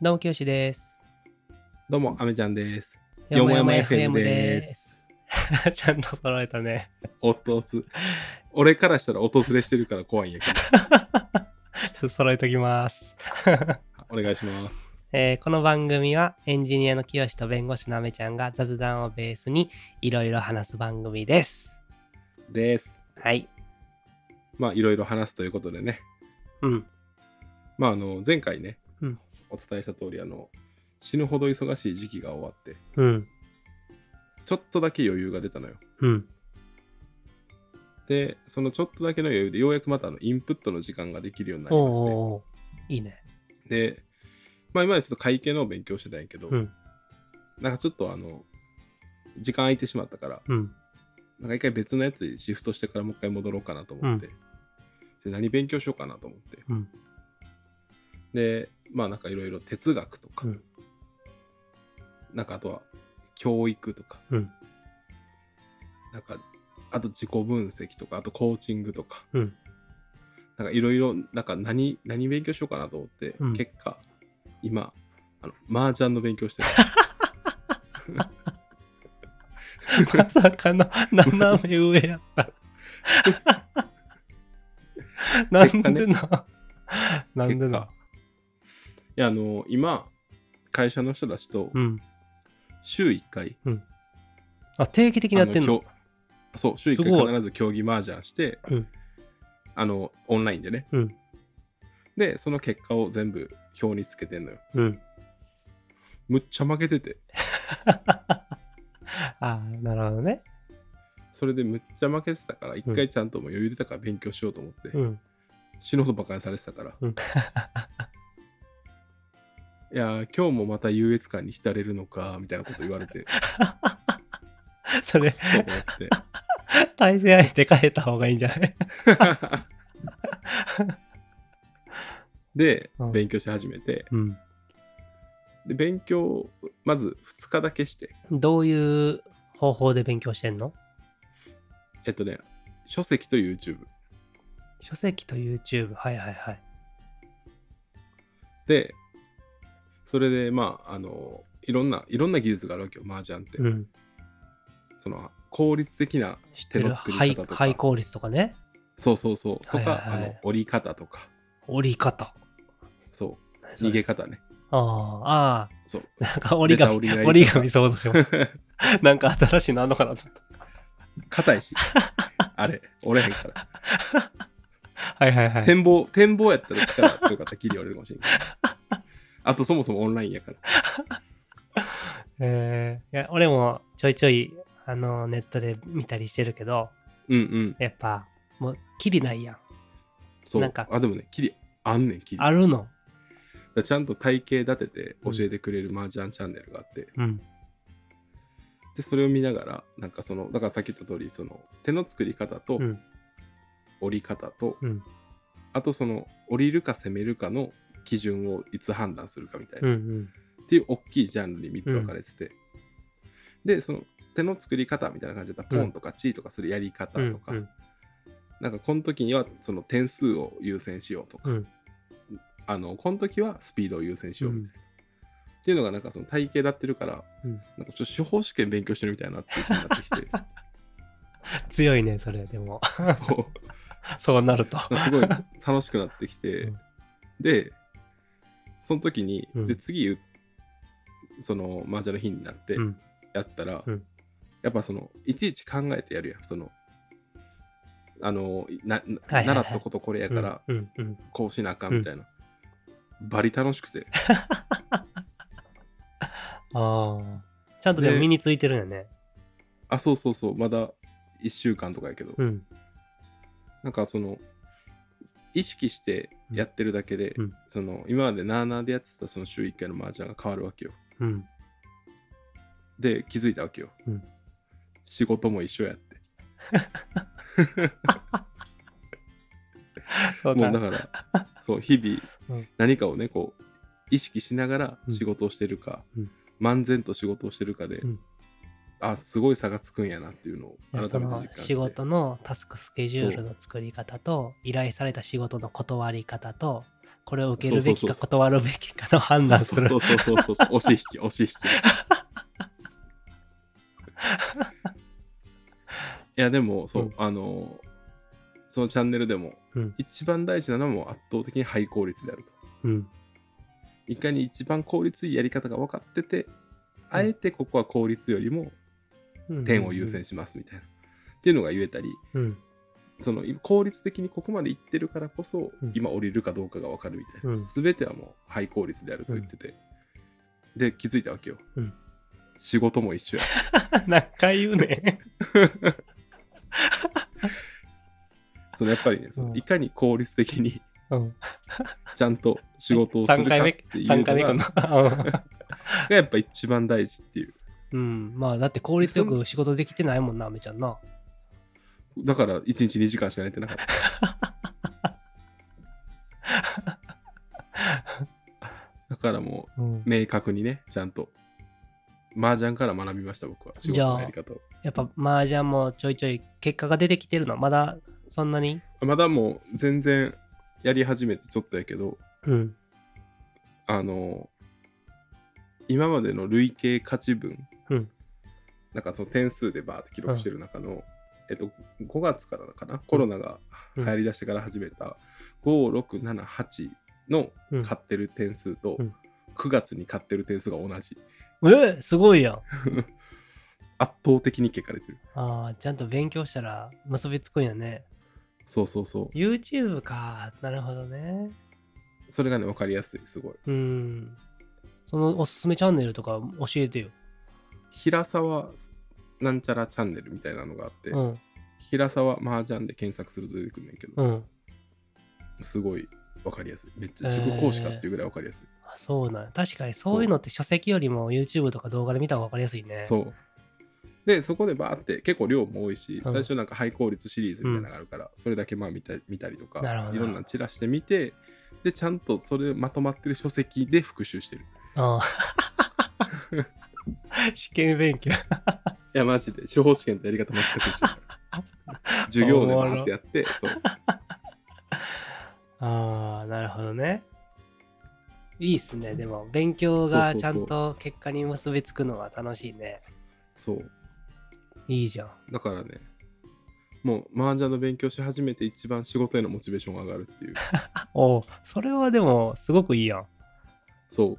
どうも、きよしです。どうも、あめちゃんです。よもやま FM で。ですちゃんと揃えたね。おっとつ。俺からしたら音ずれしてるから怖いんやけど。ちょっと揃えときます。お願いします。えーこの番組はエンジニアのきよしと弁護士のあめちゃんが雑談をベースにいろいろ話す番組です。です。はい。まあ、いろいろ話すということでね。うん。まあ、あの、前回ね、うんお伝えした通り、あの、死ぬほど忙しい時期が終わって、うん。ちょっとだけ余裕が出たのよ。うん。で、そのちょっとだけの余裕で、ようやくまたあのインプットの時間ができるようになりましおーおーおーいいね。て。で、まあ、今までちょっと会計の勉強してたんやけど、うん。なんかちょっとあの、時間空いてしまったから、うん。なんか一回別のやつにシフトしてからもう一回戻ろうかなと思って、で何勉強しようかなと思って、うん。でまあなんかいろいろ哲学とか、うんなんかあとは教育とか、うんなんかあと自己分析とかあとコーチングとか、うんなんかいろいろなんか何何勉強しようかなと思って、うん結果今あの麻雀の勉強してる まさかの斜め上やった。なんでな。なんでな。いやあの今会社の人たちとうん。週1回、あ、定期的にやってんの？あのきょそう週1すごい回必ず競技麻雀して、うんあのオンラインでねうん。でその結果を全部表につけてんのようん。むっちゃ負けてて あーなるほどね。それでむっちゃ負けてたから一うん回ちゃんともう余裕出たから勉強しようと思って、うん。死ぬほどバカにされてたから、うんいやー今日もまた優越感に浸れるのかみたいなこと言われて。それそと思って。対戦相手変えた方がいいんじゃない？で、うん。勉強し始めて。うん。で勉強まず2日だけして。どういう方法で勉強してんの？えっとね書籍と YouTube 書籍と YouTube。はいはいはい。でそれでまああのいろんないろんな技術があるわけよ麻雀って、うん。その効率的な手の作り方とか。ハイ効率とかね。そうそうそう。とか、はいはい。はいあの折り方とか。折り方。そう。逃げ方ね。ああ、あそう。あ、なんか折り紙、折り紙想像します。なんか新しいのあんのかなと思った。硬いし。あれ折れへんから。はいはいはい。展望展望やったら力強かったらギリ折れるかもしれんけどあとそもそもオンラインやから えー、いや俺もちょいちょいあのネットで見たりしてるけど、うんうんやっぱもうきりないやん。そうなんかあでもねキリあんねんキリだかあるの。らちゃんと体系立てて教えてくれる麻雀チャンネルがあって、うん。でそれを見ながらなんかそのだからさっき言った通りその手の作り方とうん。折り方と、うん。あとその降りるか攻めるかの基準をいつ判断するかみたいな、うん。うっん。ていう大きいジャンルに3つ分かれてて、でその手の作り方みたいな感じだったらポンとかチーとかするやり方うんとか、うんなんかこの時にはその点数を優先しようとか、うん。あのこの時はスピードを優先しよう。みたいな、うん。っていうのがなんかその体系立ってるから、うん。なんかちょっと司法試験勉強してるみたいなってなってきて。強いね、それ。でも。そう。そうなると。すごい楽しくなってきて、うん。でその時に、うんで次その麻雀の日になってうん。やったら、うんやっぱそのいちいち考えてやるやんそのあのななはいはいはい習ったことこれやから、うん。うん。こうしなあかんみたいな、バリ楽しくて ああ。ちゃんとでもで身についてるよね。あそうそうそうまだ1週間とかやけど、うん。なんかその意識してやってるだけで、うん。その今までなあなあでやってたその週1回の麻雀が変わるわけよ。うん。で気づいたわけよ、うん。仕事も一緒やって。もうだからそう日々うん。何かをねこう意識しながらうん仕事をしてるか、うん。漫然と仕事をしてるかで、うんあすごい差がつくんやなっていうのを改めて実感して。仕事のタスクスケジュールの作り方と依頼された仕事の断り方とこれを受けるべきか断るべきかの判断する。そうそうそうそうそう。押し引き押し引き。いやでもそう、うん。あのそのチャンネルでも、うん。一番大事なのはもう圧倒的にハイ効率であると。うん。いかに一番効率いいやり方が分かってて、あえてここは効率よりもうん点を優先しますみたいな、っていうのが言えたりうん。その効率的にここまでいってるからこそ、うん。今降りるかどうかが分かるみたいな、うん。全てはもうハイ効率であると言ってて、で気づいたわけよ、うん。仕事も一緒や。何回言うね。そのやっぱりねそのうん。いかに効率的にうん。ちゃんと仕事をする3回目かっていう3の。がやっぱ一番大事っていううん。まあ、だって効率よく仕事できてないもんな、めちゃんな。だから1日2時間しか寝てなかった だからもうんう。明確にねちゃんと麻雀から学びました僕は仕事のやり方をやっぱ麻雀もちょいちょい結果が出てきてるの？まだそんなに？まだもう全然やり始めてちょっとやけどうん。あの今までの累計価値分、うんなんかその点数でバーって記録してる中の、えっと、5月からかな、コロナがうん流行りだしてから始めた5678のうん買ってる点数と、うん9月に買ってる点数が同じえすごいやん。圧倒的に結果出てるああ、ちゃんと勉強したら結びつくんやね。そうそうそう YouTube か。なるほどね。それがね分かりやすいすごいうん。そのおすすめチャンネルとか教えてよ。平沢なんちゃらチャンネルみたいなのがあって、うん。平沢麻雀で検索すると出てくるんだけど、うん。すごい分かりやすい。めっちえー。ゃ塾講師かっていうぐらい分かりやすい、あそうなんや。確かにそういうのって書籍よりも YouTube とか動画で見た方が分かりやすいね。そう。でそこでバーって結構量も多いし、うん。最初なんかハイ効率シリーズみたいなのがあるから、それだけまあ見た見たりとかいろんなの散らしてみてでちゃんとそれまとまってる書籍で復習してる。ああ 試験勉強。いやマジで司法試験とやり方全く一緒 授業でバーってやってそう ああ、なるほどね。いいっすね。でも、勉強がちゃんと結果に結びつくのは楽しいね。そういいじゃん。だからねもう麻雀の勉強し始めて一番仕事へのモチベーションが上がるっていう おうそれはでも、すごくいいやん。そ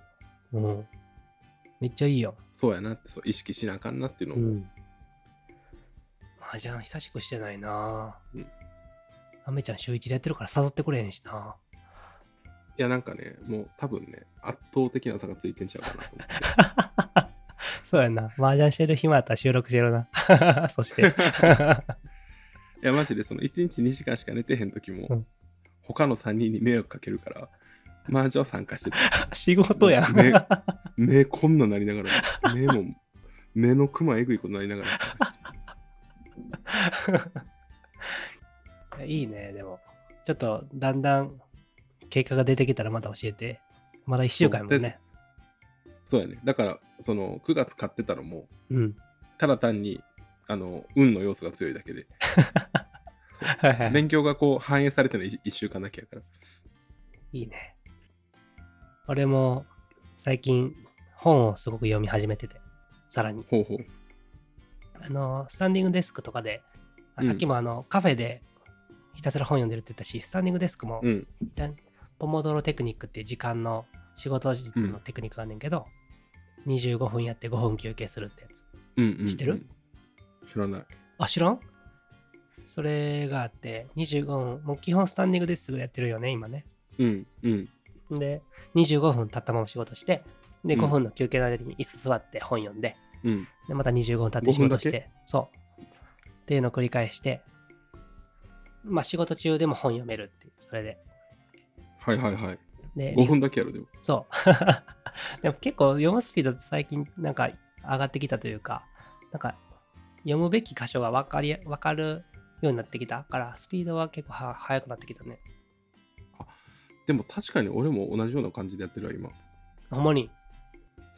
ううん。めっちゃいいやん。そうやなってそう意識しなあかんなっていうのも、うん。麻雀久しくしてないなうんアメちゃん週一でやってるから誘ってくれへんしな。いやなんかねもう多分ね圧倒的な差がついてんちゃうかなと思って そうやな。麻雀してる暇やったら収録してるな。そして。いやマジでその1日2時間しか寝てへん時も、うん他の3人に迷惑かけるから麻雀は参加してた仕事やん。目目こんななりながら目も目のクマえぐいことなりながら いいね、でも。ちょっと、だんだん、結果が出てきたらまた教えて。まだ1週間やもんね。そうやねだからその9月買ってたのもうん。ただ単にあの運の要素が強いだけで はいはい勉強がこう反映されてるの1週間だけやからいいね。俺も、最近、本をすごく読み始めてて。さらに。ほうほうあの、スタンディングデスクとかで、さっきもあの、カフェでひたすら本読んでるって言ったし、スタンディングデスクも、うんポモドロテクニックっていう時間の仕事術のテクニックがあんねんけど、25分やって5分休憩するってやつ。うんうんうん知ってる？知らないあ、知らん？それがあって、25分、もう基本スタンディングデスクでやってるよね、今ね。うんうんで、25分経ったまま仕事して、で、うん5分の休憩の間に椅子座って本読んで、うんで、また25分経って仕事し5分だて、そう。っていうのを繰り返して、まあ仕事中でも本読めるっていう、それで。はいはいはいで、5分だけやろでもそう。でも結構読むスピード最近なんか上がってきたというか、なんか読むべき箇所が分かり分かるようになってきたから、スピードは結構は速くなってきたね。でも確かに俺も同じような感じでやってるわ今ほんまに？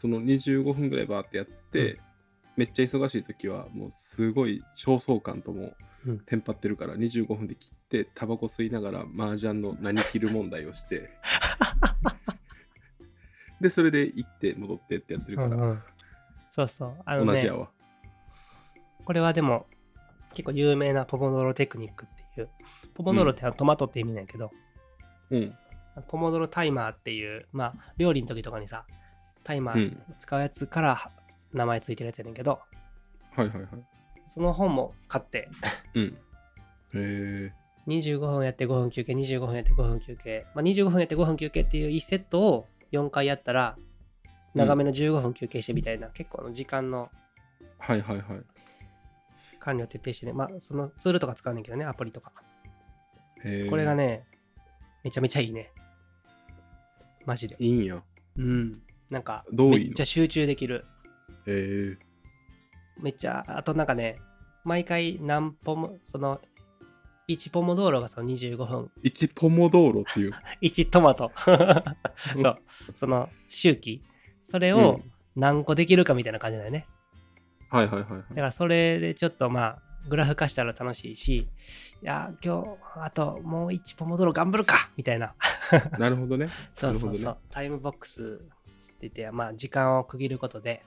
その25分ぐらいバーってやって、うんめっちゃ忙しい時はもうすごい焦燥感ともうんテンパってるから25分で切ってタバコ吸いながら麻雀の何切る問題をして で、それで行って戻ってってやってるから、うんうんそうそう。あのね同じや、わ。これはでも結構有名なポモドロテクニックっていう、ポモドロってトマトって意味なんやけど、うん。ポモドロタイマーっていう、まあ、料理の時とかにさ、タイマー使うやつから名前ついてるやつやねんけど、はいはいはい。その本も買って、うん。へえ。25分やって5分休憩、25分やって5分休憩、まあ、25分やって5分休憩っていう1セットを4回やったら、長めの15分休憩してみたいな、結構の時間のはいはいはい。管理を徹底してね、まあ、そのツールとか使うねんけどね、アプリとか。へえ。これが。ね、めちゃめちゃいいね。マジで。いいんや。うん。なんか、めっちゃ集中できる。へえ。めっちゃ、あとなんかね、毎回何ポも、その、1ポモ道路がその25分、1ポモ道路っていう？1トマト。そう、その周期。それを何個できるかみたいな感じだよね。はいはいはいはいだ。からそれでちょっとまあ、グラフ化したら楽しいし、いや、今日、あともう1ポモ道路頑張るかみたいな。なるほどね。そうそうそう、なるほタイムボックスって言って、まあ、時間を区切ることで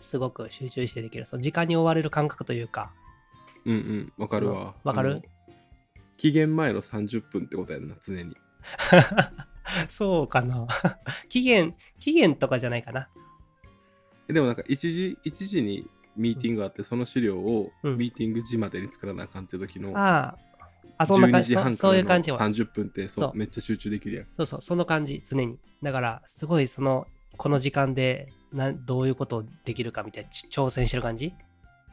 すごく集中してできる。そう時間に追われる感覚というか、うんうん。わかるわ。わかる？期限前の30分ってことやんな、常に。そうかな。期限、期限とかじゃないかな。えでもなんか1時、一時にミーティングがあって、その資料をうんミーティング時までに作らなあかんって時のああ、あ、そんな12感じ。そういう感じは。30分ってそうそうめっちゃ集中できるやん。そうそう、その感じ、常に。だから、すごいその、この時間でなどういうことをできるかみたいなち挑戦してる感じ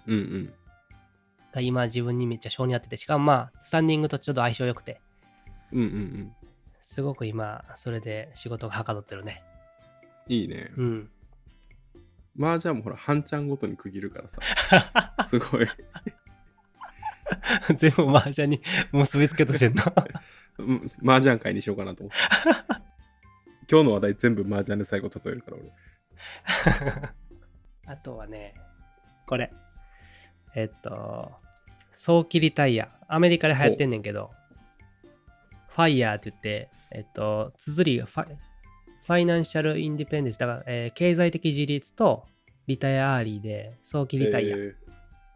うんうん。が今自分にめっちゃ性に合ってて、しかもまあ、スタンディングとちょっと相性良くて、うんうんうん。すごく今、それで仕事がはかどってるね。いいね。うん。麻雀もほら、半ちゃんごとに区切るからさ。すごい。全部麻雀に結びつけとしてんの？う ん麻雀会にしようかなと思って。今日の話題全部麻雀で最後例えるから俺。あとはね、これ。えっと、早期リタイア。アメリカで流行ってんねんけど、ファイヤーって言って、えっと、綴りがファファイナンシャルインディペンデンス、だから、えー経済的自立とリタイアアーリーで、早期リタイア。え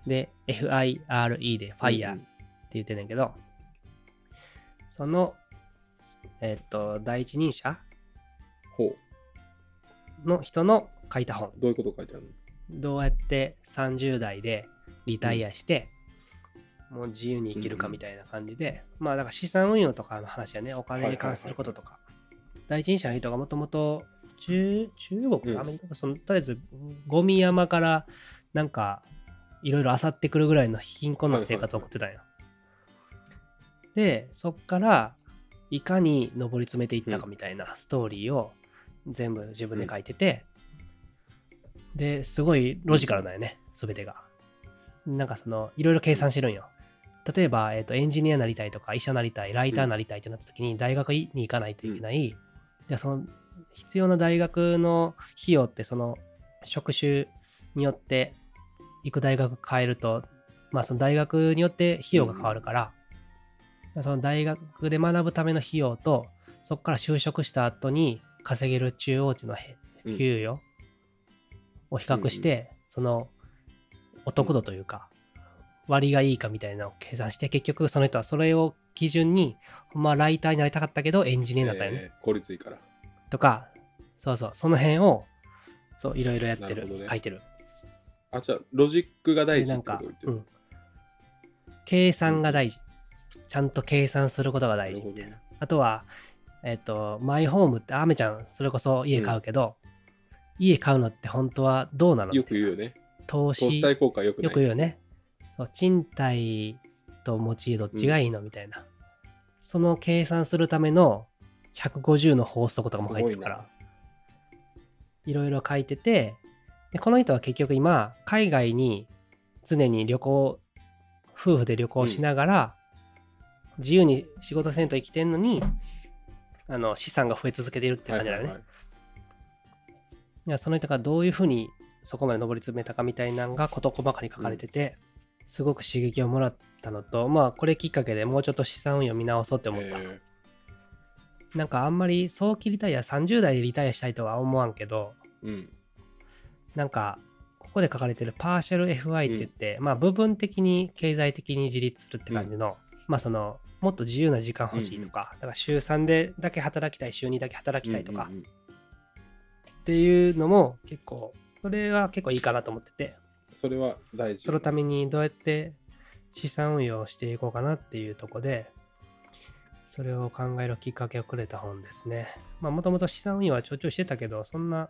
で、FIRE でファイヤーって言ってんねんけど、その、えっと、第一人者ほの人の書いた本。う。どういうこと書いてあるの？どうやって30代でリタイアして、もう自由に生きるかみたいな感じで、まあだから資産運用とかの話やね、お金に関することとか。第一人者の人がもともと中中国アメリカか、そのとりあえずゴミ山からなんかいろいろ漁ってくるぐらいの貧困な生活を送ってたんよ。で、そっからいかに上り詰めていったかみたいなストーリーを全部自分で書いてて、で、すごいロジカルだよね、すべてが。なんかその、いろいろ計算してるんよ。例えば、えっ、と、エンジニアになりたいとか、医者になりたい、ライターになりたいってなった時に、大学に行かないといけない。じゃあ、その、必要な大学の費用って、その、職種によって、行く大学変えると、まあ、その大学によって費用が変わるから、その大学で学ぶための費用と、そこから就職した後に稼げる中央値の給与を比較して、そのお得度というか、割がいいかみたいなのを計算して、結局その人はそれを基準に、まあライターになりたかったけどエンジニアになったよね。えー効率いいから。とか、そうそう、その辺を、そう、いろいろやってる、なるね書いてる。あ、じゃあ、ロジックが大でなんか事ってことを言って、る。うん。計算が大事。ちゃんと計算することが大事みたいな。なるあとは、えっ、と、マイホームって、アメちゃん、それこそ家買うけど、家買うのって本当はどうなのよく言うよね。投資投資対効果よく。よく言うよね。そう、賃貸と持ち家どっちがいいの、みたいな。その計算するための150の法則とかも書いてるから、いろいろ書いててで、この人は結局今、海外に常に旅行、夫婦で旅行しながら、自由に仕事せんと生きてんのに、あの資産が増え続けているって感じだよね。はいはいはい。その人がどういうふうにそこまで上り詰めたかみたいなのが事細かに書かれてて、すごく刺激をもらったのとまあこれきっかけでもうちょっと資産運用見直そうって思った、え。なんかあんまり早期リタイア30代でリタイアしたいとは思わんけどうん。なんかここで書かれてるパーシャル FI って言って、まあ部分的に経済的に自立するって感じの、まあそのもっと自由な時間欲しいとか、だから週3でだけ働きたい週2だけ働きたいとかうんうんうん。っていうのも結構それは結構いいかなと思ってて。それは大事。そのためにどうやって資産運用をしていこうかなっていうとこでそれを考えるきっかけをくれた本ですね。まあもともと資産運用はちょいちょいしてたけどそんなち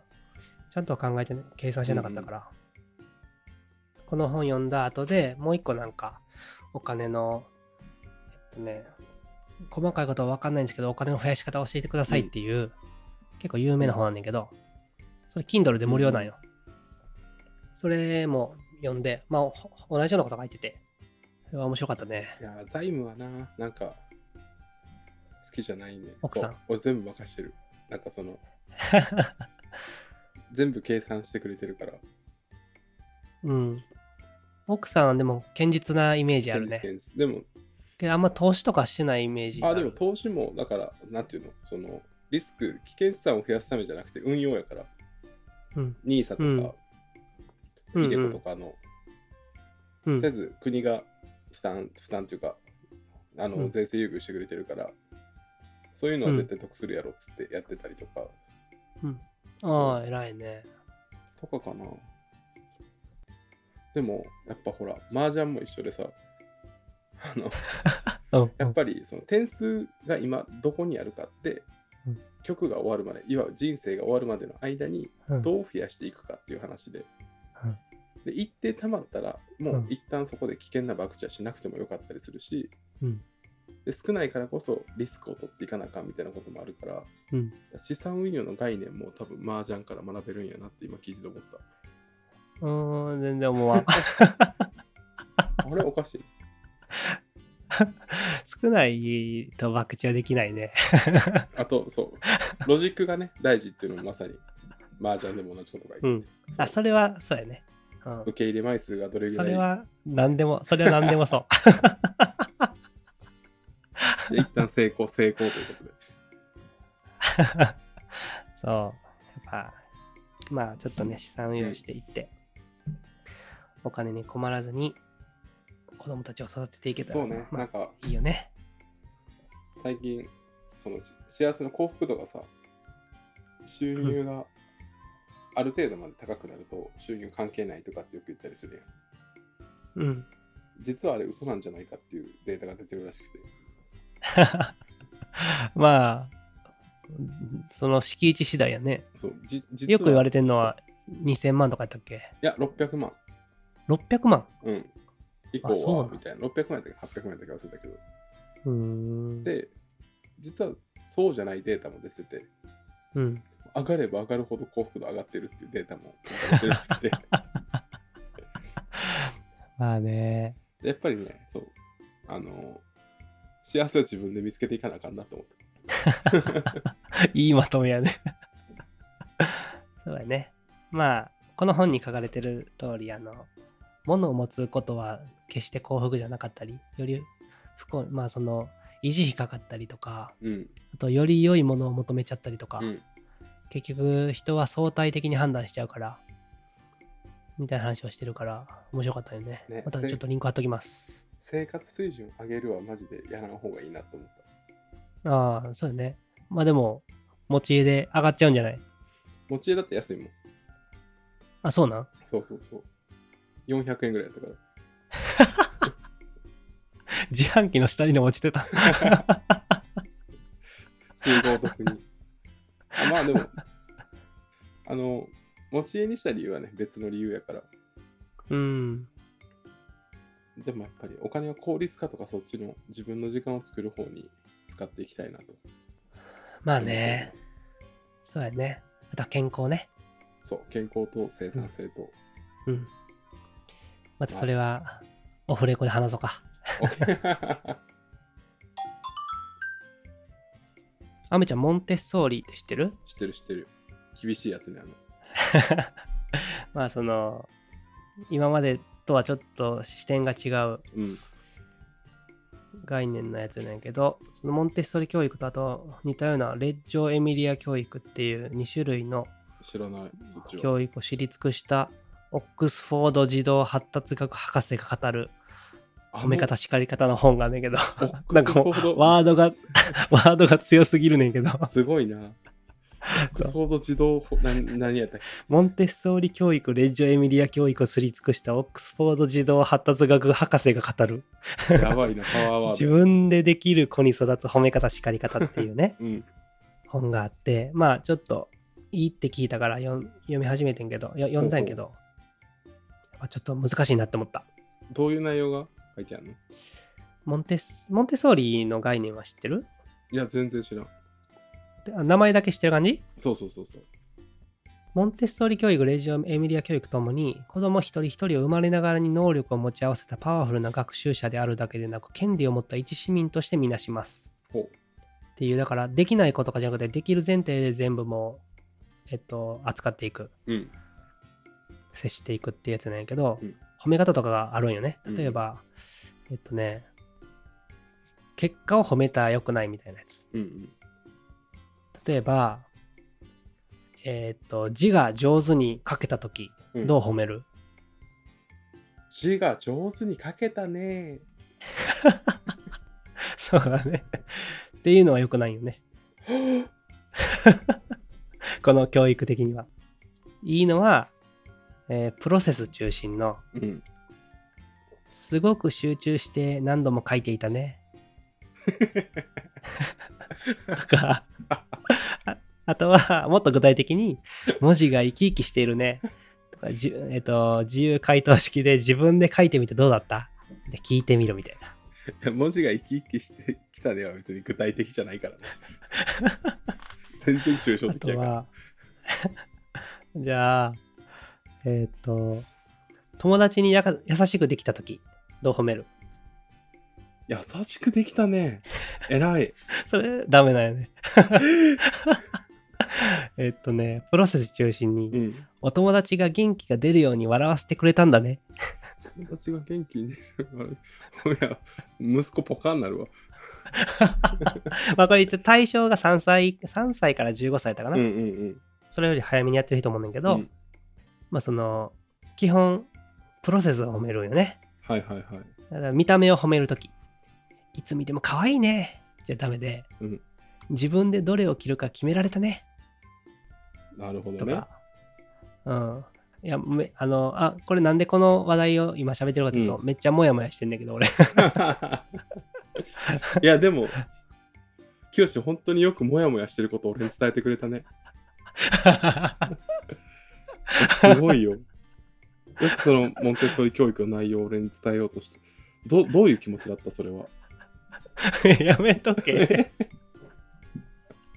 ゃんとは考えて、ね、計算してなかったから、この本読んだ後でもう一個なんかお金のえっとね細かいことは分かんないんですけどお金の増やし方を教えてくださいっていう、結構有名な本なんだけどそれ Kindle で無料なんよ、それも読んでまあほ同じようなことが書いててそれは面白かったね。いや、財務はな、なんか、好きじゃないね。奥さん。俺全部任してる。なんかその、全部計算してくれてるから。うん。奥さんはでも堅実なイメージあるね。現実でも、けどあんま投資とかしてないイメージあ、でも投資も、だから、なんていうの、その、リスク、危険資産を増やすためじゃなくて、運用やから、うん、NISA とうん。か、うん。イデコとかの、うん。とりあえず国が負担、負担っていうか、あの、うん。税制優遇してくれてるから、そういうのは絶対得するやろっつってやってたりとか、ああ偉いね。とかかな。でも、やっぱほら、麻雀も一緒でさ、あの、うんやっぱりその点数が今どこにあるかって、うん。曲が終わるまで、いわゆる人生が終わるまでの間にうん。どう増やしていくかっていう話で、うん。で一定たまったら、もううん。一旦そこで危険な博打はしなくてもよかったりするし、うんで少ないからこそリスクを取っていかなあかんみたいなこともあるから、うん。資産運用の概念も多分麻雀から学べるんやなって今聞いてて思った。うーん全然思わん。あれおかしい。少ないと博打はできないね。あと、そう、ロジックがね、大事っていうのもまさに麻雀でも同じことが言うん。あそれはそうやね、うん。受け入れ枚数がどれぐらい。それは何でもそれは何でもそう旦成功、成功ということで。そう。やっぱ、まあちょっとね、資産運用していって、お金に困らずに子供たちを育てていけたら、そうね、まあなんかいいよね。最近、そのし幸せの幸福度がさ、収入がある程度まで高くなると収入関係ないとかってよく言ったりするやん。うん。実はあれ嘘なんじゃないかっていうデータが出てるらしくて。まあ、その敷地次第やね。そうじ実はよく言われてんのは2000万とかやったっけ？いや、600万。600万？うん。以あそうはみたいな。600万やったっけ ?800 万やったっけ忘れたけど。うーん。で、実はそうじゃないデータも出てて、うん。上がれば上がるほど幸福度上がってるっていうデータも出てるらしくて。まあね。やっぱりね、そう、あの、幸せは自分で見つけていかなあかんなと思って。いいまとめやね。そうやね。まあ、この本に書かれてる通り、あの、物を持つことは決して幸福じゃなかったり、より不幸、まあその、維持費かかったりとか、うん、あとより良いものを求めちゃったりとか、うん、結局人は相対的に判断しちゃうから、みたいな話をしてるから、面白かったよね。ねまたちょっとリンク貼っときます。生活水準上げるはマジでやらん方がいいなと思った。ああ、そうだね。まあでも、持ち家で上がっちゃうんじゃない？持ち家だって安いもん。あ、そうなん？そうそうそう。400円ぐらいだったから。自販機の下にでも落ちてた。水合得に。あまあでも、あの、持ち家にした理由はね、別の理由やから。うん。でもやっぱりお金は効率化とかそっちの自分の時間を作る方に使っていきたいなと。まあね。そうやね。あとは健康ね。そう、健康と生産性と。うん。またそれは、オフレコで話そうか。アメちゃん、モンテッソーリって知ってる？知ってる知ってる。厳しいやつね、あの。まあその、今までとはちょっと視点が違ううん。概念のやつなんやけど、そのモンテッソーリ教育とあと似たようなレッジョ・エミリア教育っていう2種類の知らない。教育を知り尽くしたオックスフォード児童発達学博士が語る褒め方叱り方の本があんねんけど なんかもうワードがワードが強すぎるねんけどすごいな。オックスフォード自動法、な何やったっモンテッソーリ教育レッジョ・エミリア教育を知り尽くしたオックスフォード児童発達学博士が語る。けやばいな、パワーワード。自分でできる子に育つ褒め方叱り方っていうね うん。本があってまあちょっといいって聞いたから読ん読み始めてんけどよ読んだんやけどまあちょっと難しいなって思った。どういう内容が？書いてあるの？モンテスモンテッソーリの概念は知ってる？いや、全然知らん。であ名前だけ知ってる感じ？そうそうそうそう。モンテッソーリ教育、レジオエミリア教育ともに、子供一人一人を生まれながらに能力を持ち合わせたパワフルな学習者であるだけでなく、権利を持った一市民としてみなします。っていう、だから、できないことかじゃなくて、できる前提で全部もう、えっと、扱っていく、うん。接していくっていうやつなんやけど、うん褒め方とかがあるんよね。うん例えば、えっとね、結果を褒めたら良くないみたいなやつ。うんうん。例えば、えっと、字が上手に書けたとき、うんどう褒める？字が上手に書けたね。そうだね。っていうのは良くないよね。この教育的には。いいのは、えープロセス中心の、うん。すごく集中して何度も書いていたね。とか、あ あとは、もっと具体的に、文字が生き生きしているね。とかじゅえっと、自由回答式で自分で書いてみてどうだった？で聞いてみろみたいな。いや文字が生き生きしてきたでは別に具体的じゃないからね。全然抽象あ的やから。じゃあ、えっ、と、友達にやか優しくできたとき、どう褒める？優しくできたね。偉い。それ、ダメだよね。えっとね、プロセス中心に、うん。お友達が元気が出るように笑わせてくれたんだね。友達が元気になる。いや、息子ポカンなるわ。まあこれ言って対象が3歳、3歳から15歳だかな。うんうんうん。それより早めにやってる人も思うねんだけど、うんまあその、基本、プロセスを褒めるよね。はいはいはい。だから見た目を褒めるとき、いつ見ても可愛いね。じゃダメで、うん自分でどれを着るか決められたね。なるほどね。うん。いや、めあの、あ、これなんでこの話題を今喋ってるかというと、うめっちゃモヤモヤしてんだけど、俺。いや、でも、きよし、本当によくモヤモヤしてることを俺に伝えてくれたね。すごいよ。よくそのモンテッソーリ教育の内容を俺に伝えようとして。どどういう気持ちだった？それは。やめとけ。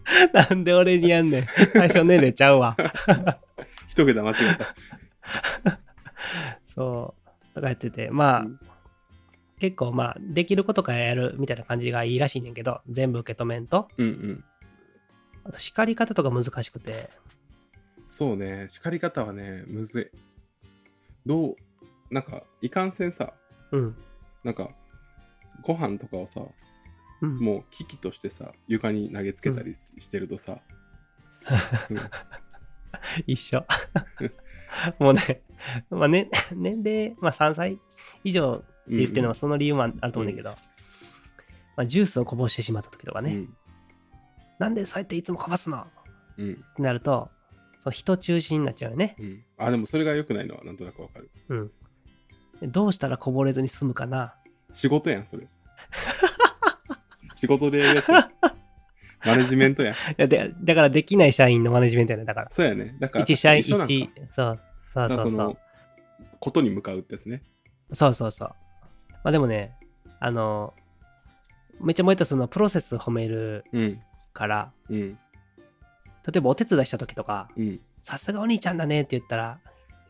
なんで俺にやんねん。最初年齢ちゃうわ。一桁間違えた。そう。とかやってて、まあ、うん結構まあ、できることからやるみたいな感じがいいらしいねんけど、全部受け止めんと。うんうん。あと、叱り方とか難しくて、そうね、叱り方はね、むずい。どう、なんか、いかんせんさ、うん。なんか、ご飯とかをさ、うん、もう機器としてさ、床に投げつけたりししてるとさ、うん一緒。もうね、まあね、年齢、まあ3歳以上って言ってるのはその理由もあると思うんだけど、まあ、ジュースをこぼしてしまった時とかね、なんでそうやっていつもこぼすの？うんうんってなると、その人中心になっちゃうよね。うん。あ、でもそれが良くないのはなんとなくわかる。うん。でどうしたらこぼれずに済むかな？仕事やん、それ。仕事でやるやつや。マネジメントやん。いやでだからできない社員のマネジメントやね。だから。そうやね。だから、一社員一緒なんか一、そうそうだからそうそう。ことに向かうってやつね。そうそうそう。まあでもね、あの、めっちゃもう一つそのプロセス褒めるうん。から、うん。例えばお手伝いした時とか、うん。さすがお兄ちゃんだねって言ったら、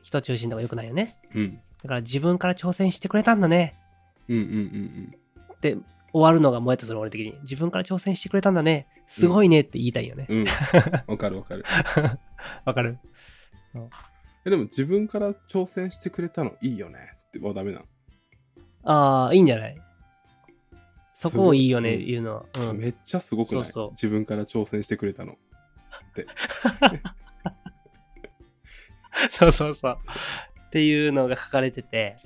人中心とか良くないよね。うん。だから自分から挑戦してくれたんだねうんうんうんって終わるのがもうやつする俺的に。自分から挑戦してくれたんだね。すごいねって言いたいよね。うん。うん。わかるわかる。わかる えでも自分から挑戦してくれたのいいよねってはダメなのああ、いいんじゃない？そこをいいよね、言うのは。うん。めっちゃすごくない？そうそう自分から挑戦してくれたの。そうそうそう。っていうのが書かれてて、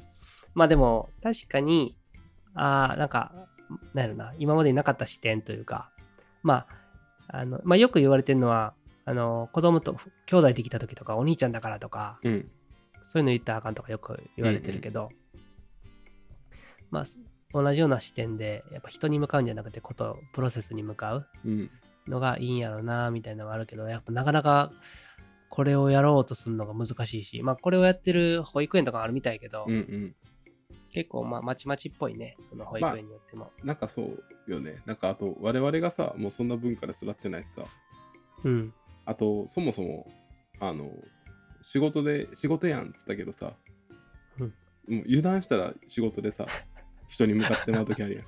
まあでも、確かに、ああ、なんか、なんやろな、今までになかった視点というか、まあ、あの、まあよく言われてるのは、あの、子供と兄弟できた時とか、お兄ちゃんだからとか、うん。そういうの言ったらあかんとかよく言われてるけど、まあ、同じような視点で、やっぱ人に向かうんじゃなくて、こと、プロセスに向かううん。のがいいんやろな、みたいなのはあるけど、やっぱなかなかこれをやろうとするのが難しいし、まあこれをやってる保育園とかあるみたいけど、うんうん。結構まあまちまちっぽいね、その保育園によっても。なんかそうよね。なんかあと、我々がさ、もうそんな文化で育ってないしさ、うん。あと、そもそも、あの、仕事で、仕事やんっつったけどさ、うんもう油断したら仕事でさ、人に向かってまうときあるやん。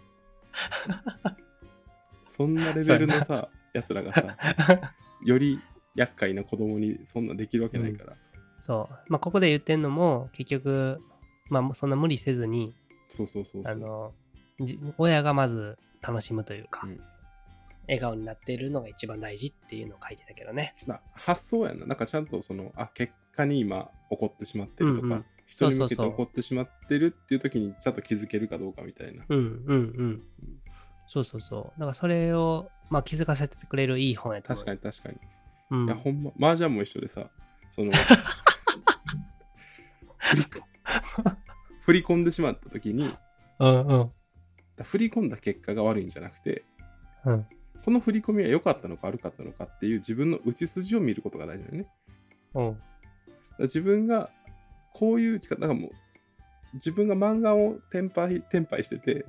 そんなレベルのさ、やつらがさ、より厄介な子供にそんなできるわけないから。そう。まあここで言ってんのも、結局、まあそんな無理せずに、そうそうそう。あの、じ親がまず楽しむというか、うん笑顔になっているのが一番大事っていうのを書いてたけどね。な発想やんな。なんかちゃんとその、あ、結果に今起こってしまってるとか、うんうん人に向けて起こってしまってるっていう時にちゃんと気づけるかどうかみたいな。うんうんうん。そうそうそう。だからそれを、まあ、気づかせてくれるいい本やと。確かに確かに。に。うんいや、ほんま、麻雀も一緒でさ、その、振りこ振り込んでしまった時に、うんうん。振り込んだ結果が悪いんじゃなくて、うんこの振り込みは良かったのか悪かったのかっていう自分の内筋を見ることが大事だよね。うん。自分がこういう、なんかもう、自分が漫画を転売転売してて、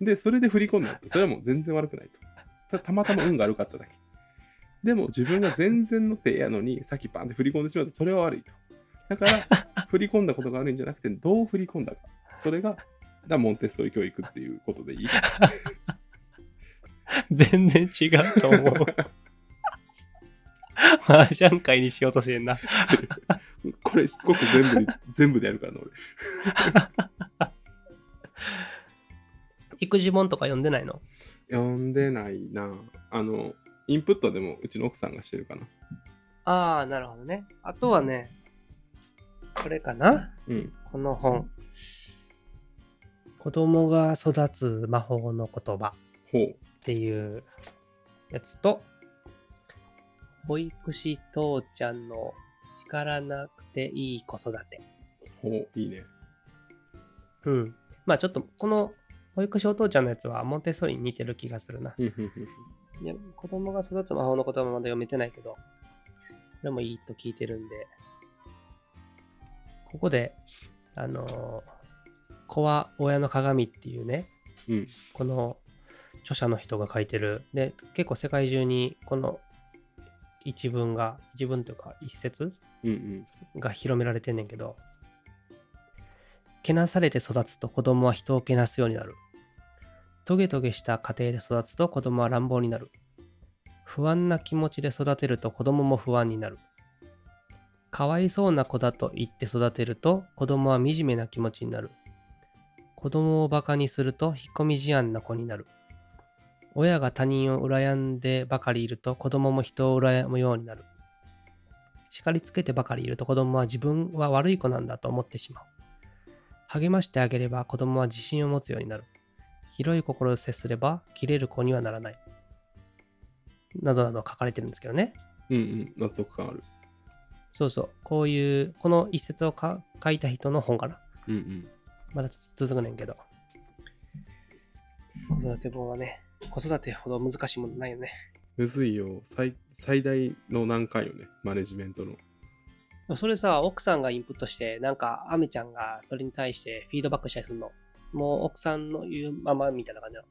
で、それで振り込んだって、それはもう全然悪くないと。たたまたま運が悪かっただけ。でも自分が全然の手やのに、さっきバンって振り込んでしまうと、それは悪いと。だから、振り込んだことが悪いんじゃなくて、どう振り込んだか。それが、だモンテッソリ教育っていうことでいい。全然違うと思う。麻雀会にしようとしてんな。これしつこく全部に 全部でやるからな、俺。育児本とか読んでないの？読んでないな。あの、インプットでもうちの奥さんがしてるかな。ああ、なるほどね。あとはね、これかな？うん。この本。子供が育つ魔法の言葉。っていうやつと、保育士父ちゃんの叱らなくていい子育て。ほう、いいね。うん。まあちょっとこの保育士お父ちゃんのやつはモンテッソーリに似てる気がするな。いや子供が育つ魔法の言葉まだ読めてないけど、これもいいと聞いてるんで、ここで、あのー子は親の鏡っていうね、うんこの著者の人が書いてる、で、結構世界中にこの一文が、一文というか一節。が広められてんねんけど、けなされて育つと子供は人をけなすようになる。トゲトゲした家庭で育つと子供は乱暴になる。不安な気持ちで育てると子供も不安になる。かわいそうな子だと言って育てると子供は惨めな気持ちになる。子供をバカにすると引っ込み思案な子になる。親が他人を羨んでばかりいると子供も人を羨むようになる。叱りつけてばかりいると子供は自分は悪い子なんだと思ってしまう。励ましてあげれば子供は自信を持つようになる。広い心を接すれば切れる子にはならない。などなど書かれてるんですけどね。うんうん。納得感ある。そうそう。こういう、この一節をか書いた人の本かな。うんうん。まだ続くねんけど。子育て本はね、子育てほど難しいものないよね。むずいよ。最最大の難関よね。マネジメントの。それさ、奥さんがインプットして、なんか、アメちゃんがそれに対してフィードバックしたりするの？もう奥さんの言うままみたいな感じなの？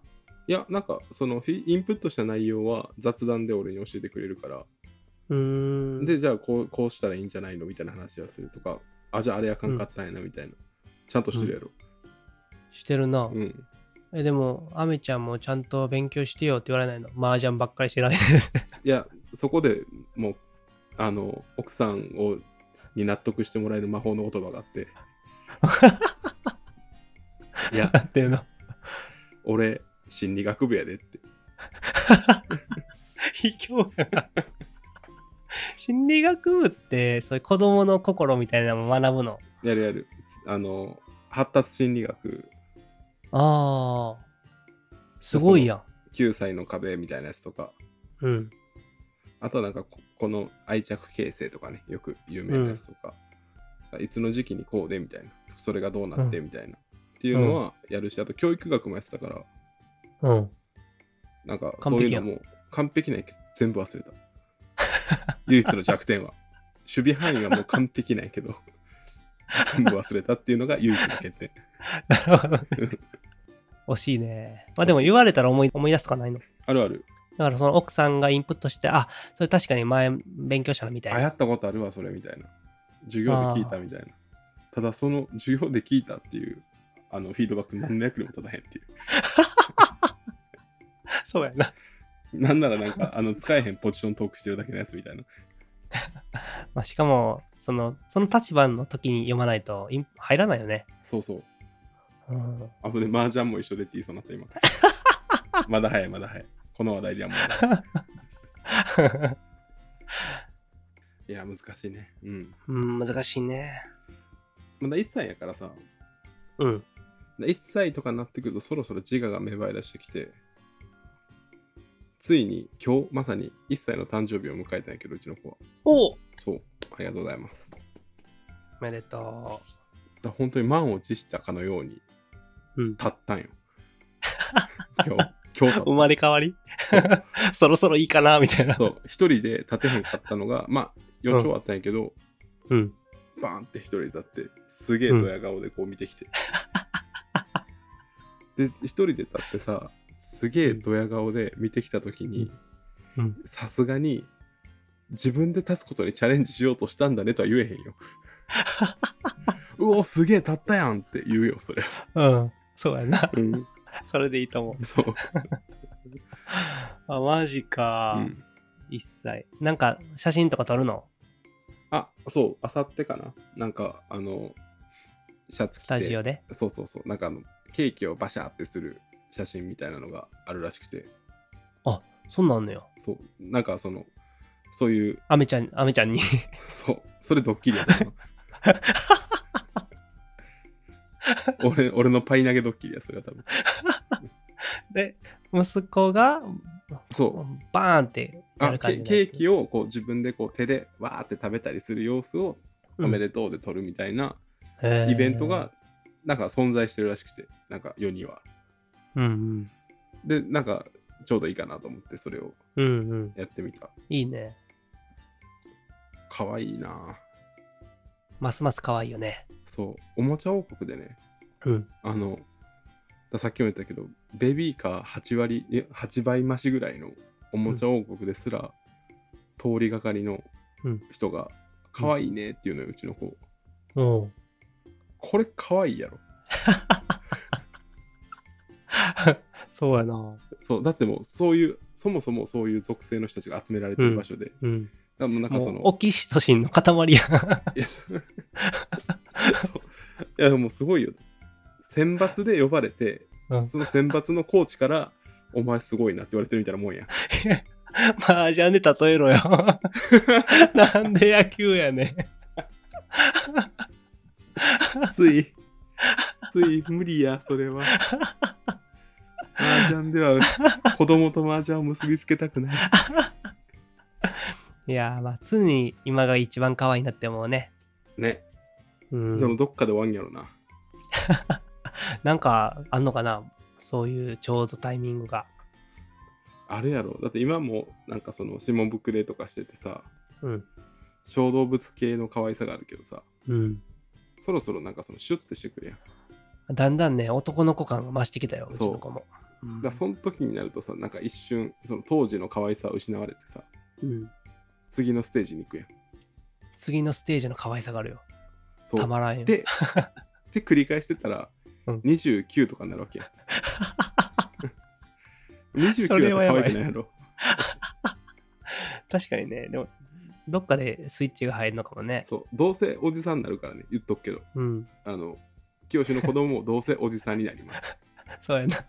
いや、なんか、そのフィインプットした内容は雑談で俺に教えてくれるから。で、じゃあこうこうしたらいいんじゃないのみたいな話はするとか、あ、じゃああれあかんかったんやなみたいな。ちゃんとしてるやろ。してるな。うん。え、でも、アメちゃんもちゃんと勉強してよって言われないの？麻雀ばっかりしてない。いや、そこでもう、あの、奥さんをに納得してもらえる魔法の言葉があって、いや、っていうの？俺、心理学部やでって。卑怯やな。心理学部って、そういう子供の心みたいなのも学ぶの？やるやる。あの、発達心理学、ああ。すごいやん。9歳の壁みたいなやつとか、うん。あとはなんかこ、この愛着形成とかね、よく有名なやつとか、いつの時期にこうでみたいな、それがどうなってみたいな、っていうのはやるし、あと教育学もやってたから、うん。なんかそういうのも完璧ないけど全部忘れた。唯一の弱点は。守備範囲はもう完璧ないけど、全部忘れたっていうのが唯一の欠点。なるほどね。惜しいね。まあでも言われたら思い思い出すとかないの？あるある。だからその奥さんがインプットして、あ、それ確かに前勉強したのみたいあ、な。やったことあるわ、それみたいな。授業で聞いたみたいな。ただその授業で聞いたっていう、あのフィードバック何の役にも立たへんっていう。そうやな。なんならなんか、あの、使えへんポジショントークしてるだけのやつみたいな。まあ、しかも、その、その立場の時に読まないとイン入らないよね。そうそう。うん。あぶね、麻雀も一緒でって言いそうになった今。まだ早い、まだ早い。この話題ではまだ早い。いや、難しいね。うん。うん、難しいね。まだ1歳やからさ、うん。1歳とかになってくるとそろそろ自我が芽生え出してきて、ついに今日まさに1歳の誕生日を迎えたんやけど、うちの子は。おおそう、ありがとうございます。めでとだ本当に満を持したかのようにう。うん。立ったんよ。今日、今日立っ生まれ変わり？そ ろそろいいかなみたいなた。。そう、一人で立てへんかったのが、まあ、予兆あったんやけど、うん。バーンって一人で立って、すげえドヤ顔でこう見てきて。で、一人で立ってさ、すげえドヤ顔で見てきたときに、うん。さすがに、自分で立つことにチャレンジしようとしたんだねとは言えへんよ。うお、すげえ立ったやんって言うよ、それ。うん。そうやな。うん、それでいいと思う。そう。あ、マジか。うん、一歳。なんか、写真とか撮るの？あ、そう、あさってかな。なんか、あの、シャツ着てスタジオで？そうそうそう。なんかあの、ケーキをバシャーってする写真みたいなのがあるらしくて、そんなんあんのよ。そう、なんかその、そういう、アメちゃん、アメちゃんに。そう、それドッキリやったの。俺俺のパイ投げドッキリや、それは多分。で、息子が、そう。バーンってやある感じケケーキをこう自分でこう手でわーって食べたりする様子をおめでとうで撮るみたいなイベントがなんか存在してるらしくて、なんか世には。うんうん。で、なんかちょうどいいかなと思ってそれをうんうん。やってみた。いいね。かわいいなますます可愛いよね。そう、おもちゃ王国でね、うん。あの、ださっきも言ったけど、ベビーカー8割、いや8倍増しぐらいのおもちゃ王国ですら、通りがかりのうん人が、かわいいねっていうのよ、うちの子。おうこれかわいいやろ。そうやな。そう、だってもう、そういう、そもそもそういう属性の人たちが集められてる場所で、うん。だもうなんかその、オキシトシンの塊や。いや、そいやもうすごいよ。選抜で呼ばれて、うんその選抜のコーチから、お前すごいなって言われてるみたいなもんや。まあ、じゃあね、例えろよ。なんで野球やねん。つい、つい無理や、それは。麻雀では 子供と麻雀を結びつけたくない。いやー、まあ、常に今が一番可愛いなって思うね。ね。うん。でもどっかで終わんやろな。なんか、あんのかな？そういうちょうどタイミングが。あるやろ。だって今もなんかその下ぶくれとかしててさ、うん。小動物系の可愛さがあるけどさ、うん。そろそろなんかそのシュッてしてくれやん。だんだんね、男の子感が増してきたよ、うちの子も。うんだその時になるとさ、なんか一瞬、その当時の可愛さは失われてさ、うん。次のステージに行くやん。次のステージの可愛さがあるよ。たまらんよ。で、で繰り返してたら、うん29とかになるわけやん。29それはやばいだと可愛くないやろ。確かにね、でも、どっかでスイッチが入るのかもね。そう、どうせおじさんになるからね、言っとくけど、うん。あの、清の子供もどうせおじさんになります。そうやな。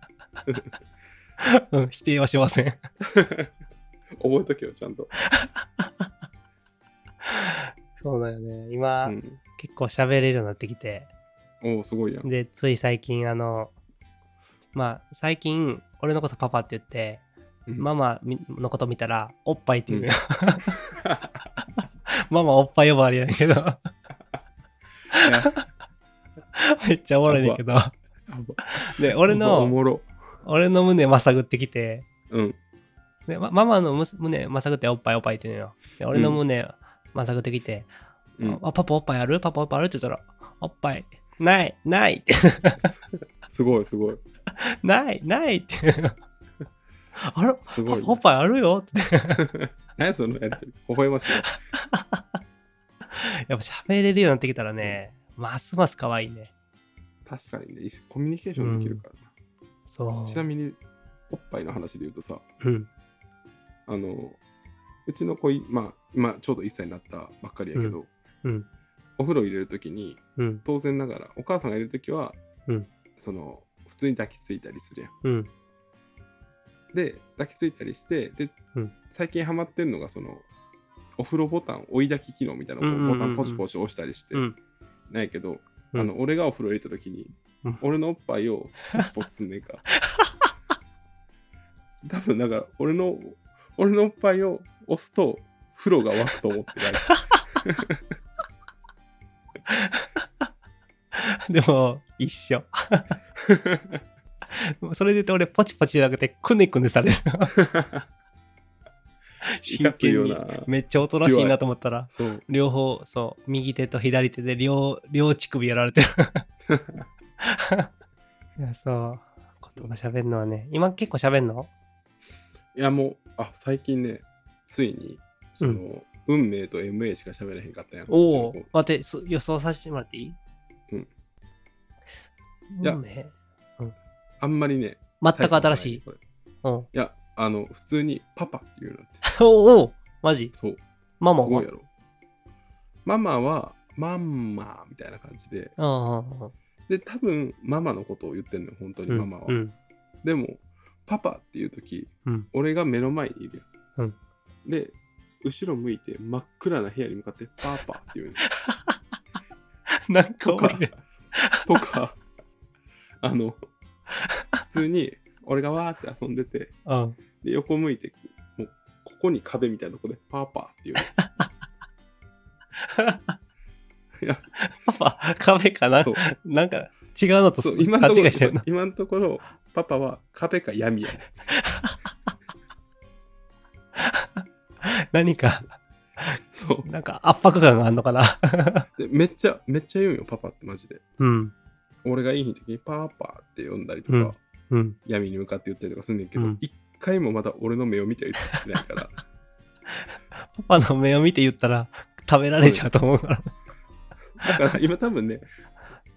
うん、否定はしません。覚えとけよ、ちゃんと。そうだよね。今、うん、結構喋れるようになってきて。おお、すごいやん。で、つい最近、あの、まあ、最近、俺のことパパって言って、うんママみのこと見たら、おっぱいって言うのよ。ママおっぱい呼ばわりやけど、めっちゃおもろいねんけど。で、俺おの、もろ。俺の胸まさぐってきて、うん。でまママの胸まさぐっておっぱいおっぱいって言うのよ。で俺の胸まさぐってきて、うん、あパパおっぱいある？パパおっぱいあるって言ったら、おっぱい、ない、ないって、すごい、すごい。ない、ないって。あれ？すごい、パパおっぱいあるよ？って。何やそのやりとり。微笑ましい。やっぱ喋れるようになってきたらね、ますます可愛いね。確かにね、コミュニケーションできるからな。そう。ちなみに、おっぱいの話で言うとさ、うん。あの、うちの子い、まあ、今ちょうど1歳になったばっかりやけど、うん。お風呂入れるときに、うん。当然ながら、お母さんがいるときは、うんその、普通に抱きついたりするやん。うん。で、抱きついたりして、で、うん最近ハマってんのが、その、お風呂ボタン、追い抱き機能みたいなボタンポチポチ押したりして、うん。なんやけど、うんあの俺がお風呂入れたときに、うん俺のおっぱいをポチポチすんねんか。多分だから、俺の、俺のおっぱいを押すと、風呂が沸くと思ってない。でも、一緒。それで俺、ポチポチじゃなくて、くねくねされる。いかついよにな。めっちゃおとなしいなと思ったら。両方、そう、右手と左手で両、両乳首やられてる。いや、そう。言葉喋るのはね、今結構喋るの？いやもう、あ、最近ね、ついに、その、運命と MA しか喋れへんかったやん。おお待って、そ予想させてもらっていい？うん。運命？あんまりね、全く新しい。いうん。や、あの、普通にパパっていうのって。おおマジ？そう。ママは？すごいやろ。ママは、マンマみたいな感じで、うんうんうんで、多分、ママのことを言ってんのよ、本当にママは。うんでも、パパっていう時、うん俺が目の前にいるやん。うんで、後ろ向いて真っ暗な部屋に向かって、パパって言うの。なんかとか俺、とか、あの、普通に俺がわーって遊んでて、うん。で横向いて、もうここに壁みたいなとこで、パパっていうの。いや、パパ、壁かな？そうなんか違うのとそう勘今のところ違いしてるの？今のところ、パパは壁か闇やね。何か、そう。なんか圧迫感があるのかな？で、めっちゃ、めっちゃ言うんよ、パパってマジで。うん。俺がいい時に、パパって呼んだりとか、うんうん。闇に向かって言ったりとかすんねんけどうん、一、回もまだ俺の目を見て言ってないから、パパの目を見て言ったら食べられちゃうと思うから。だから今多分ね、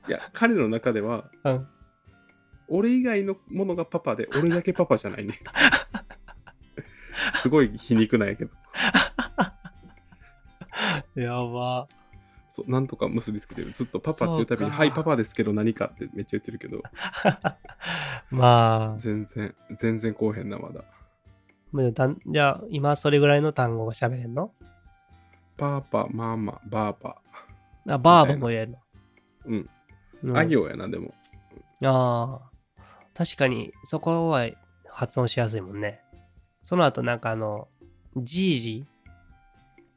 いや、彼の中では、うん。俺以外のものがパパで、俺だけパパじゃないね。すごい皮肉なんやけど、やば。なんとか結びつけてる。ずっとパパっていうたびに、はい、パパですけど何かってめっちゃ言ってるけど、まあ、全然、全然こうへんな、まだ。じゃあ今それぐらいの単語が喋れんの？パパ、ママ、バーパ。あ、バーバも言えるうん。の。うんあ行やな、でも。ああ、確かにそこは発音しやすいもんね。その後なんかあの、じいじ、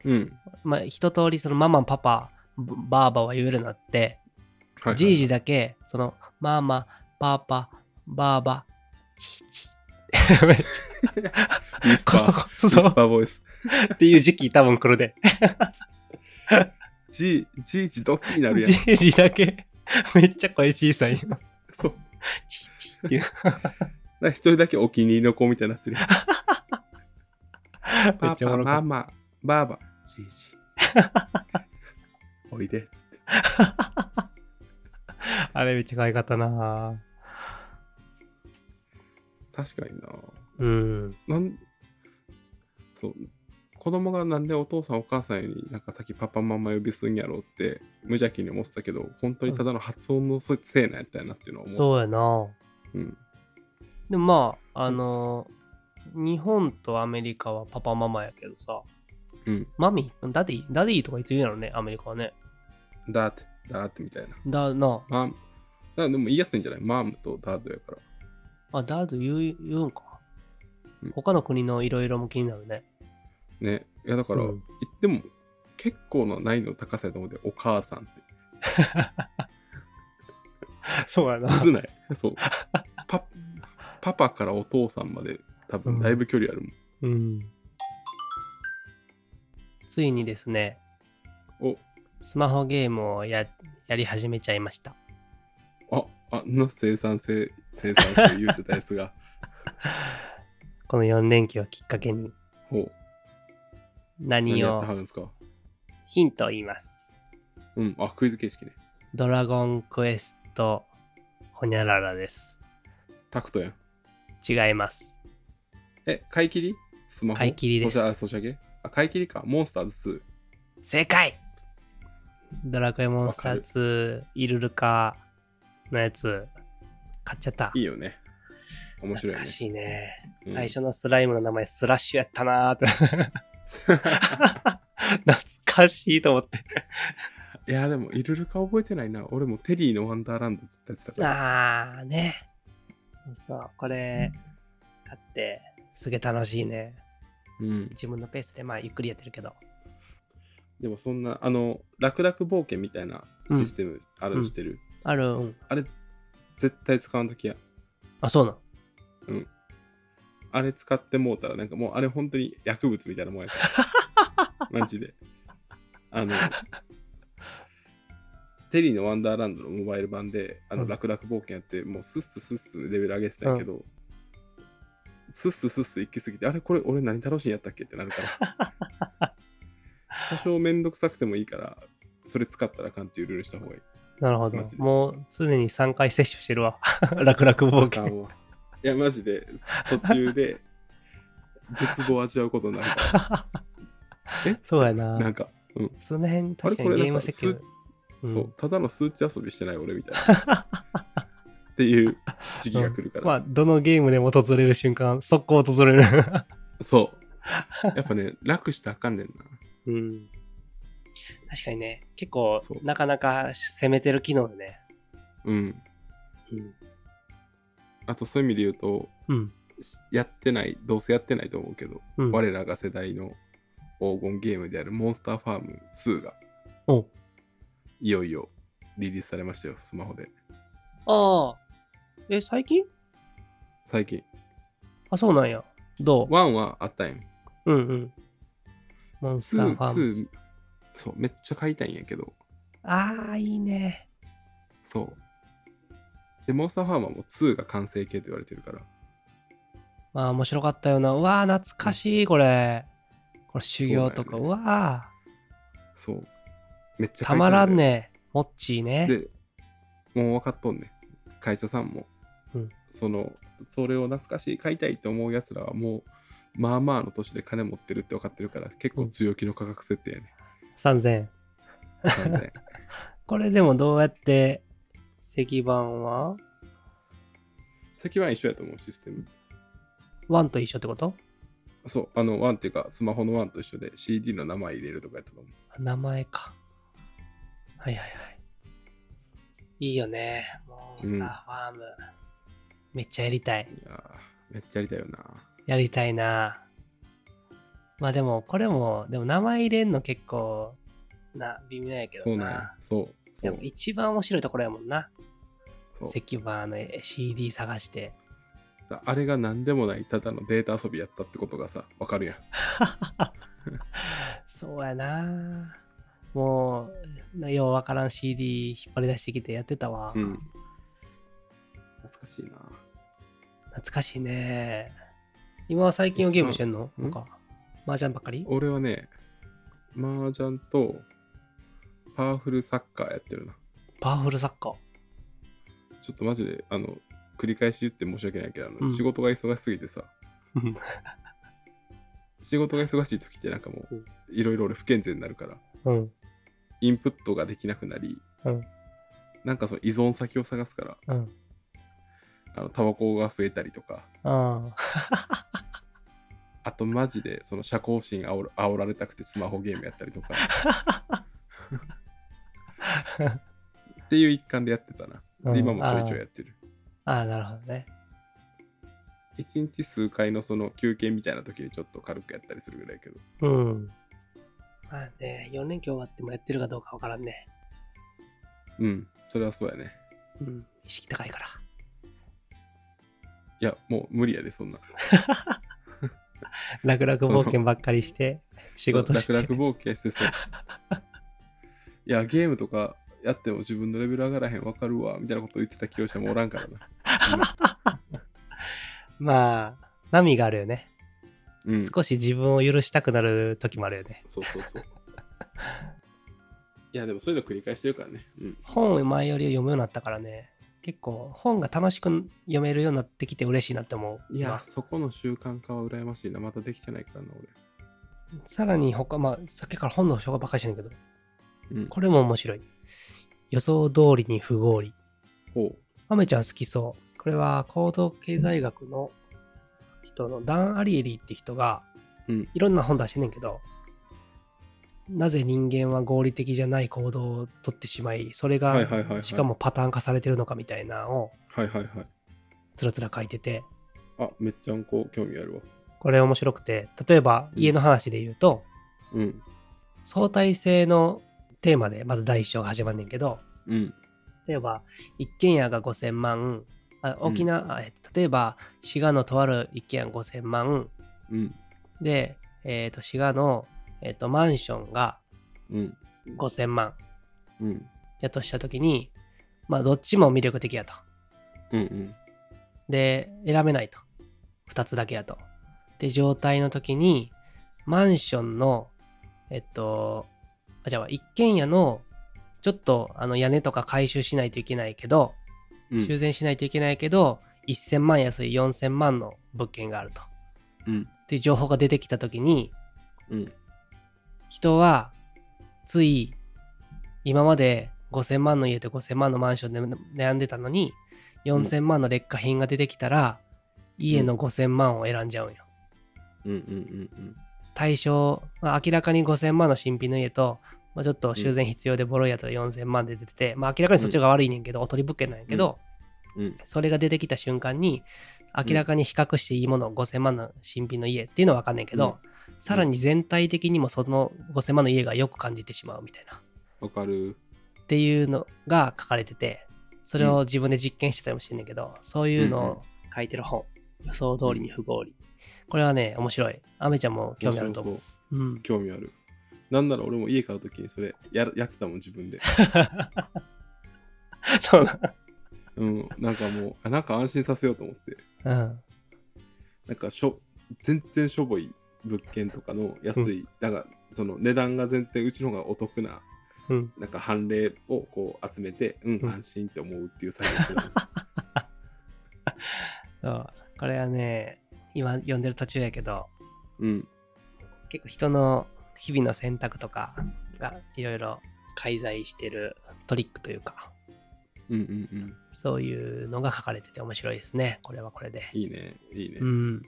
うん。まあ一通りそのママ、パパ、ブバーバは言えるなって、じいじだけ、そのママ、パパ、バーバ、じいじ。めっちウィスパゃ、こー。そこそ。うっていう時期多分来るで。じい、じいじドッキリになるやん。じいじだけ、めっちゃ声小さいよ。そう。じいじっていう。一人だけお気に入りの子みたいになってるパパ、ママ、バーバ、じいじ。おいで、つって。た あれめっちゃ可愛かったな確かにな。うん。なんそう子供がなんでお父さんお母さんよりなんかさっきパパママ呼びするんやろうって無邪気に思ってたけど本当にただの発音のせいなんやったんやなっていうのは思う、そうやなうん、でもまあ、あのー日本とアメリカはパパママやけどさ、うん。マミダディダディとか言ってるやろね、アメリカはね。ダーって、ダーってみたいな。だな、マーム。だでも言いやすいんじゃない？マームとダードやから。あ、ダード言う言うんかうん。他の国のいろいろも気になるね。ね。いやだから、うん言っても結構な難易度の高さやと思うで、お母さんって。そうやなむずない？そう。パパパからお父さんまで多分だいぶ距離あるもん。うん。ついにですね、お、スマホゲームをややり始めちゃいました。あ、あんな生産性、生産性言うてたやつが。この4連休をきっかけにほう。何何をやってはるんですか？ヒントを言います。うん。あ、クイズ形式ね。ドラゴンクエストホニャララです。タクトやん。違います。え、買い切り？スマホ？買い切りですあ、ソシャゲ？あ、買い切りか。モンスターズ正解ドラクエモンスター2イルルカのやつ買っちゃった2。。いいよね。面白いね懐か。しいね。うん最初のスライムの名前スラッシュやったなーって。懐かしいと思って。いや、でも、イルルカ覚えてないな。俺もテリーのワンダーランドずっとやってたから。あーね。そう、これ買ってすげえ楽しいね。うん。自分のペースでまあゆっくりやってるけど。でも、そんな、あの、楽々冒険みたいなシステムあるの知ってる、ある、うん。あれ、絶対使わんときや。あ、そうなん？あれ使ってもうたら、なんかもう、あれ本当に薬物みたいなもんやから。マジで。あの、テリーのワンダーランドのモバイル版で、あの、うん楽々冒険やって、もうスッススッスレベル上げてたんやけど、スッススッス行き過ぎて、あれこれ俺何楽しいんやったっけってなるから。多少めんどくさくてもいいから、それ使ったらあかんっていうルールにした方がいい。なるほどもう常に3回摂取してるわ。楽々冒険。いや、マジで、途中で、絶望を味わうことになるから。え？そうやな。なんか、うん、その辺確かにゲーム設計。うんそう、ただの数値遊びしてない俺みたいな。っていう時期が来るから。まあ、どのゲームでも訪れる瞬間、速攻訪れる。そう。やっぱね、楽してあかんねんな。うん。確かにね、結構なかなか攻めてる機能よね。うん。うん。あとそういう意味で言うと、うん。やってない、どうせやってないと思うけど、うん、我らが世代の黄金ゲームであるモンスターファーム2がおいよいよリリースされましたよ、スマホで。ああ。え、最近？最近。あ、そうなんや。どう？1はあったんやん。うんうん。モンスター2、ファーム。2、そう、めっちゃ買いたいんやけど、ああ、いいね。そう。で、モンスターファーマーも2が完成形と言われてるから、まあ、面白かったよな。うわー、懐かしい、これ。これ修行とか、うそうわそう。めっちー、ゃたまらんね。ね。モッチーね。で、もう分かっとんねん。会社さんも、うんその、それを懐かしい、買いたいと思うやつらはもう、まあまあの年で金持ってるって分かってるから、結構強気の価格設定やね。3000円。3000円 これでもどうやって、石板は？石板一緒やと思う、システム。ワンと一緒ってこと？そう、あの、ワンっていうか、スマホのワンと一緒で CD の名前入れるとかやったと思う。名前か。はいはいはい。いいよね。モンスターファーム。めっちゃやりたい。いやーめっちゃやりたいよな。やりたいな。まあでも、これも、でも名前入れんの結構、な、微妙やけどなそうなんや。。そう。そうでも。一番面白いところやもんな。石板の CD 探して。あれが何でもないただのデータ遊びやったってことがさ、わかるやん。そうやな。もう、ようわからん CD 引っ張り出してきてやってたわ。うん。懐かしいな。懐かしいね。今は最近はゲームしてんの？う。んなんか、麻雀ばっかり？俺はね、麻雀とパワフルサッカーやってるな。パワフルサッカー？ちょっとマジで、あの、繰り返し言って申し訳ないけど、あのうん。仕事が忙しすぎてさ、仕事が忙しい時ってなんかもう、うん。いろいろ俺不健全になるから、うん。インプットができなくなり、うん。なんかその依存先を探すから、うん。あのタバコが増えたりとかうん。あとマジでその社交心煽ら煽られたくてスマホゲームやったりとか っていう一環でやってたな、うんで今もちょいちょいやってるああ、なるほどね。一日数回のその休憩みたいな時にちょっと軽くやったりするぐらいやけどうん。まあね、4連休終わってもやってるかどうかわからんね。うんそれはそうやねうん。意識高いから。いやもう無理やでそんな 楽々冒険ばっかりして、仕事して。楽々冒険してそう いやゲームとかやっても自分のレベル上がらへんわかるわみたいなこと言ってた教師もおらんからな まあ、波があるよね。うん、うん、少し自分を許したくなる時もあるよね。そうそうそういやでもそういうの繰り返してるからねうん本を前より読むようになったからね。結構本が楽しく読めるようになってきて嬉しいなって思う。いや、まあそこの習慣化は羨ましいなまたできてないからなさらに他、まあ、さっきから本の紹介ばっかりしてんだけど、俺うんこれも面白い。予想通りに不合理。ほアメちゃん好きそう。これは行動経済学の人のダン・アリエリーって人がうんいろんな本出してんねんけど、なぜ人間は合理的じゃない行動をとってしまい、それがしかもパターン化されてるのかみたいなのをつらつら書いてて、あめっちゃんこ興味あるわ。これ面白くて、例えばうん。家の話で言うと、うん。相対性のテーマでまず第一章が始まんねんけど、うん。例えば一軒家が5000万、あ沖縄、あえ例えば滋賀のとある一軒家5000万、うん。で、えっ、と、滋賀の、えっ、と、マンションがうん5000万うんやとしたときに、まあ、どっちも魅力的やと。うんうんで、選べないと。2つだけやと。で、状態の時に、マンションの、えっと、あ、じゃあ、一軒家の、ちょっと、あの、屋根とか回収しないといけないけど、うん修繕しないといけないけど、1000万安い4000万の物件があると。うんっていう情報が出てきた時に、うん人はつい今まで5000万の家と5000万のマンションで悩んでたのに4000万の劣化品が出てきたら家の5000万を選んじゃうんよ。うん。うんうん対象、まあ、明らかに5000万の新品の家と、まあ、ちょっと修繕必要でボロいやつが4000万で出てて、まあ、明らかにそっちが悪いねんけど、おとり物件なんやけど、うん。うん。それが出てきた瞬間に明らかに比較していいもの、5000万の新品の家っていうのは分かんないけど、さらに全体的にもその5000万の家がよく感じてしまうみたいな。わかる。っていうのが書かれててそれを自分で実験してたりもしてんねんけど、そういうのを書いてる本、予想通りに不合理。これはね面白い。アメちゃんも興味あると思う。う。うん。興味ある。なんなら俺も家買うときにそれやるやってたもん自分で。そう。なうん。なんかもうあなんか安心させようと思って。うん。なんかしょ全然しょぼい物件とかの安い、だからその値段が全然うちの方がお得なうん。なんか判例をこう集めてうん、うん。安心って思うっていう作業をするの そう。これはね今読んでる途中やけどうん。結構人の日々の選択とかがいろいろ介在してるトリックというかうんうんうん。そういうのが書かれてて面白いですね。これはこれで。いいねいいね、うん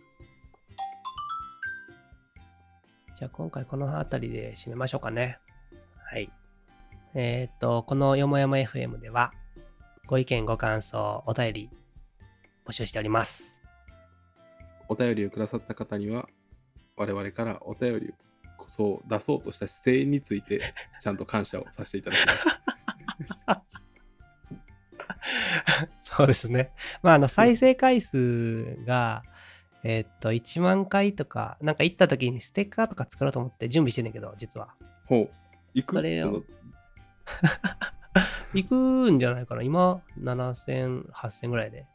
じゃあ今回この辺りで締めましょうかね。はい。えーっとこのよもやま FM ではご意見ご感想お便り募集しております。お便りをくださった方には我々からお便りをこそ出そうとした姿勢についてちゃんと感謝をさせていただきます。そうですね。まあ、あの、再生回数が、えーっと、1万回とか、なんか行った時にステッカーとか作ろうと思って準備してんだけど、実は。ほう。行く？それを。の。行くんじゃないかな。今、7000、8000ぐらいで。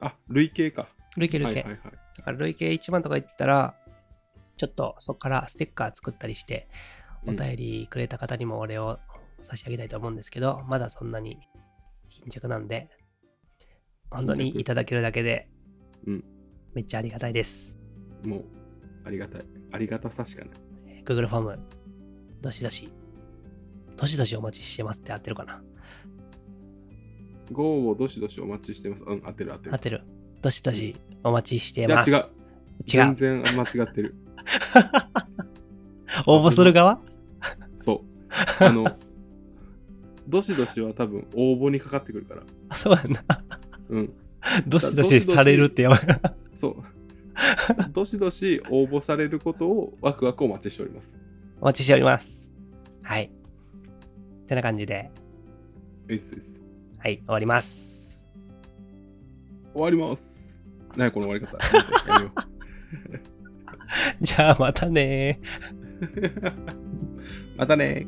あ累計か。累計累計。はいはいはい。だから累計1万とか行ったら、ちょっとそこからステッカー作ったりして、おうん。便りくれた方にもお礼を差し上げたいと思うんですけど、まだそんなに貧弱なんで、本当にいただけるだけで、うんめっちゃありがたいです。もうありがたいありがたさしかないえー Google フォーム、どしどし、どしどしお待ちしてますって合ってるかな？GO をどしどしお待ちしてますうん当てる当てる合ってる。どしどしお待ちしていや、ます。違う。違全う。然間違ってる。応募する側？そう。あの、どしどしは多分応募にかかってくるから。そうやな。うん。どしどしされるってやばい。そう。どしどし応募されることをワクワクお待ちしております。お待ちしております。はい。てな感じで、ういっすういっすはい、終わります。終わります。何やこの終わり方。じゃあまたねう またね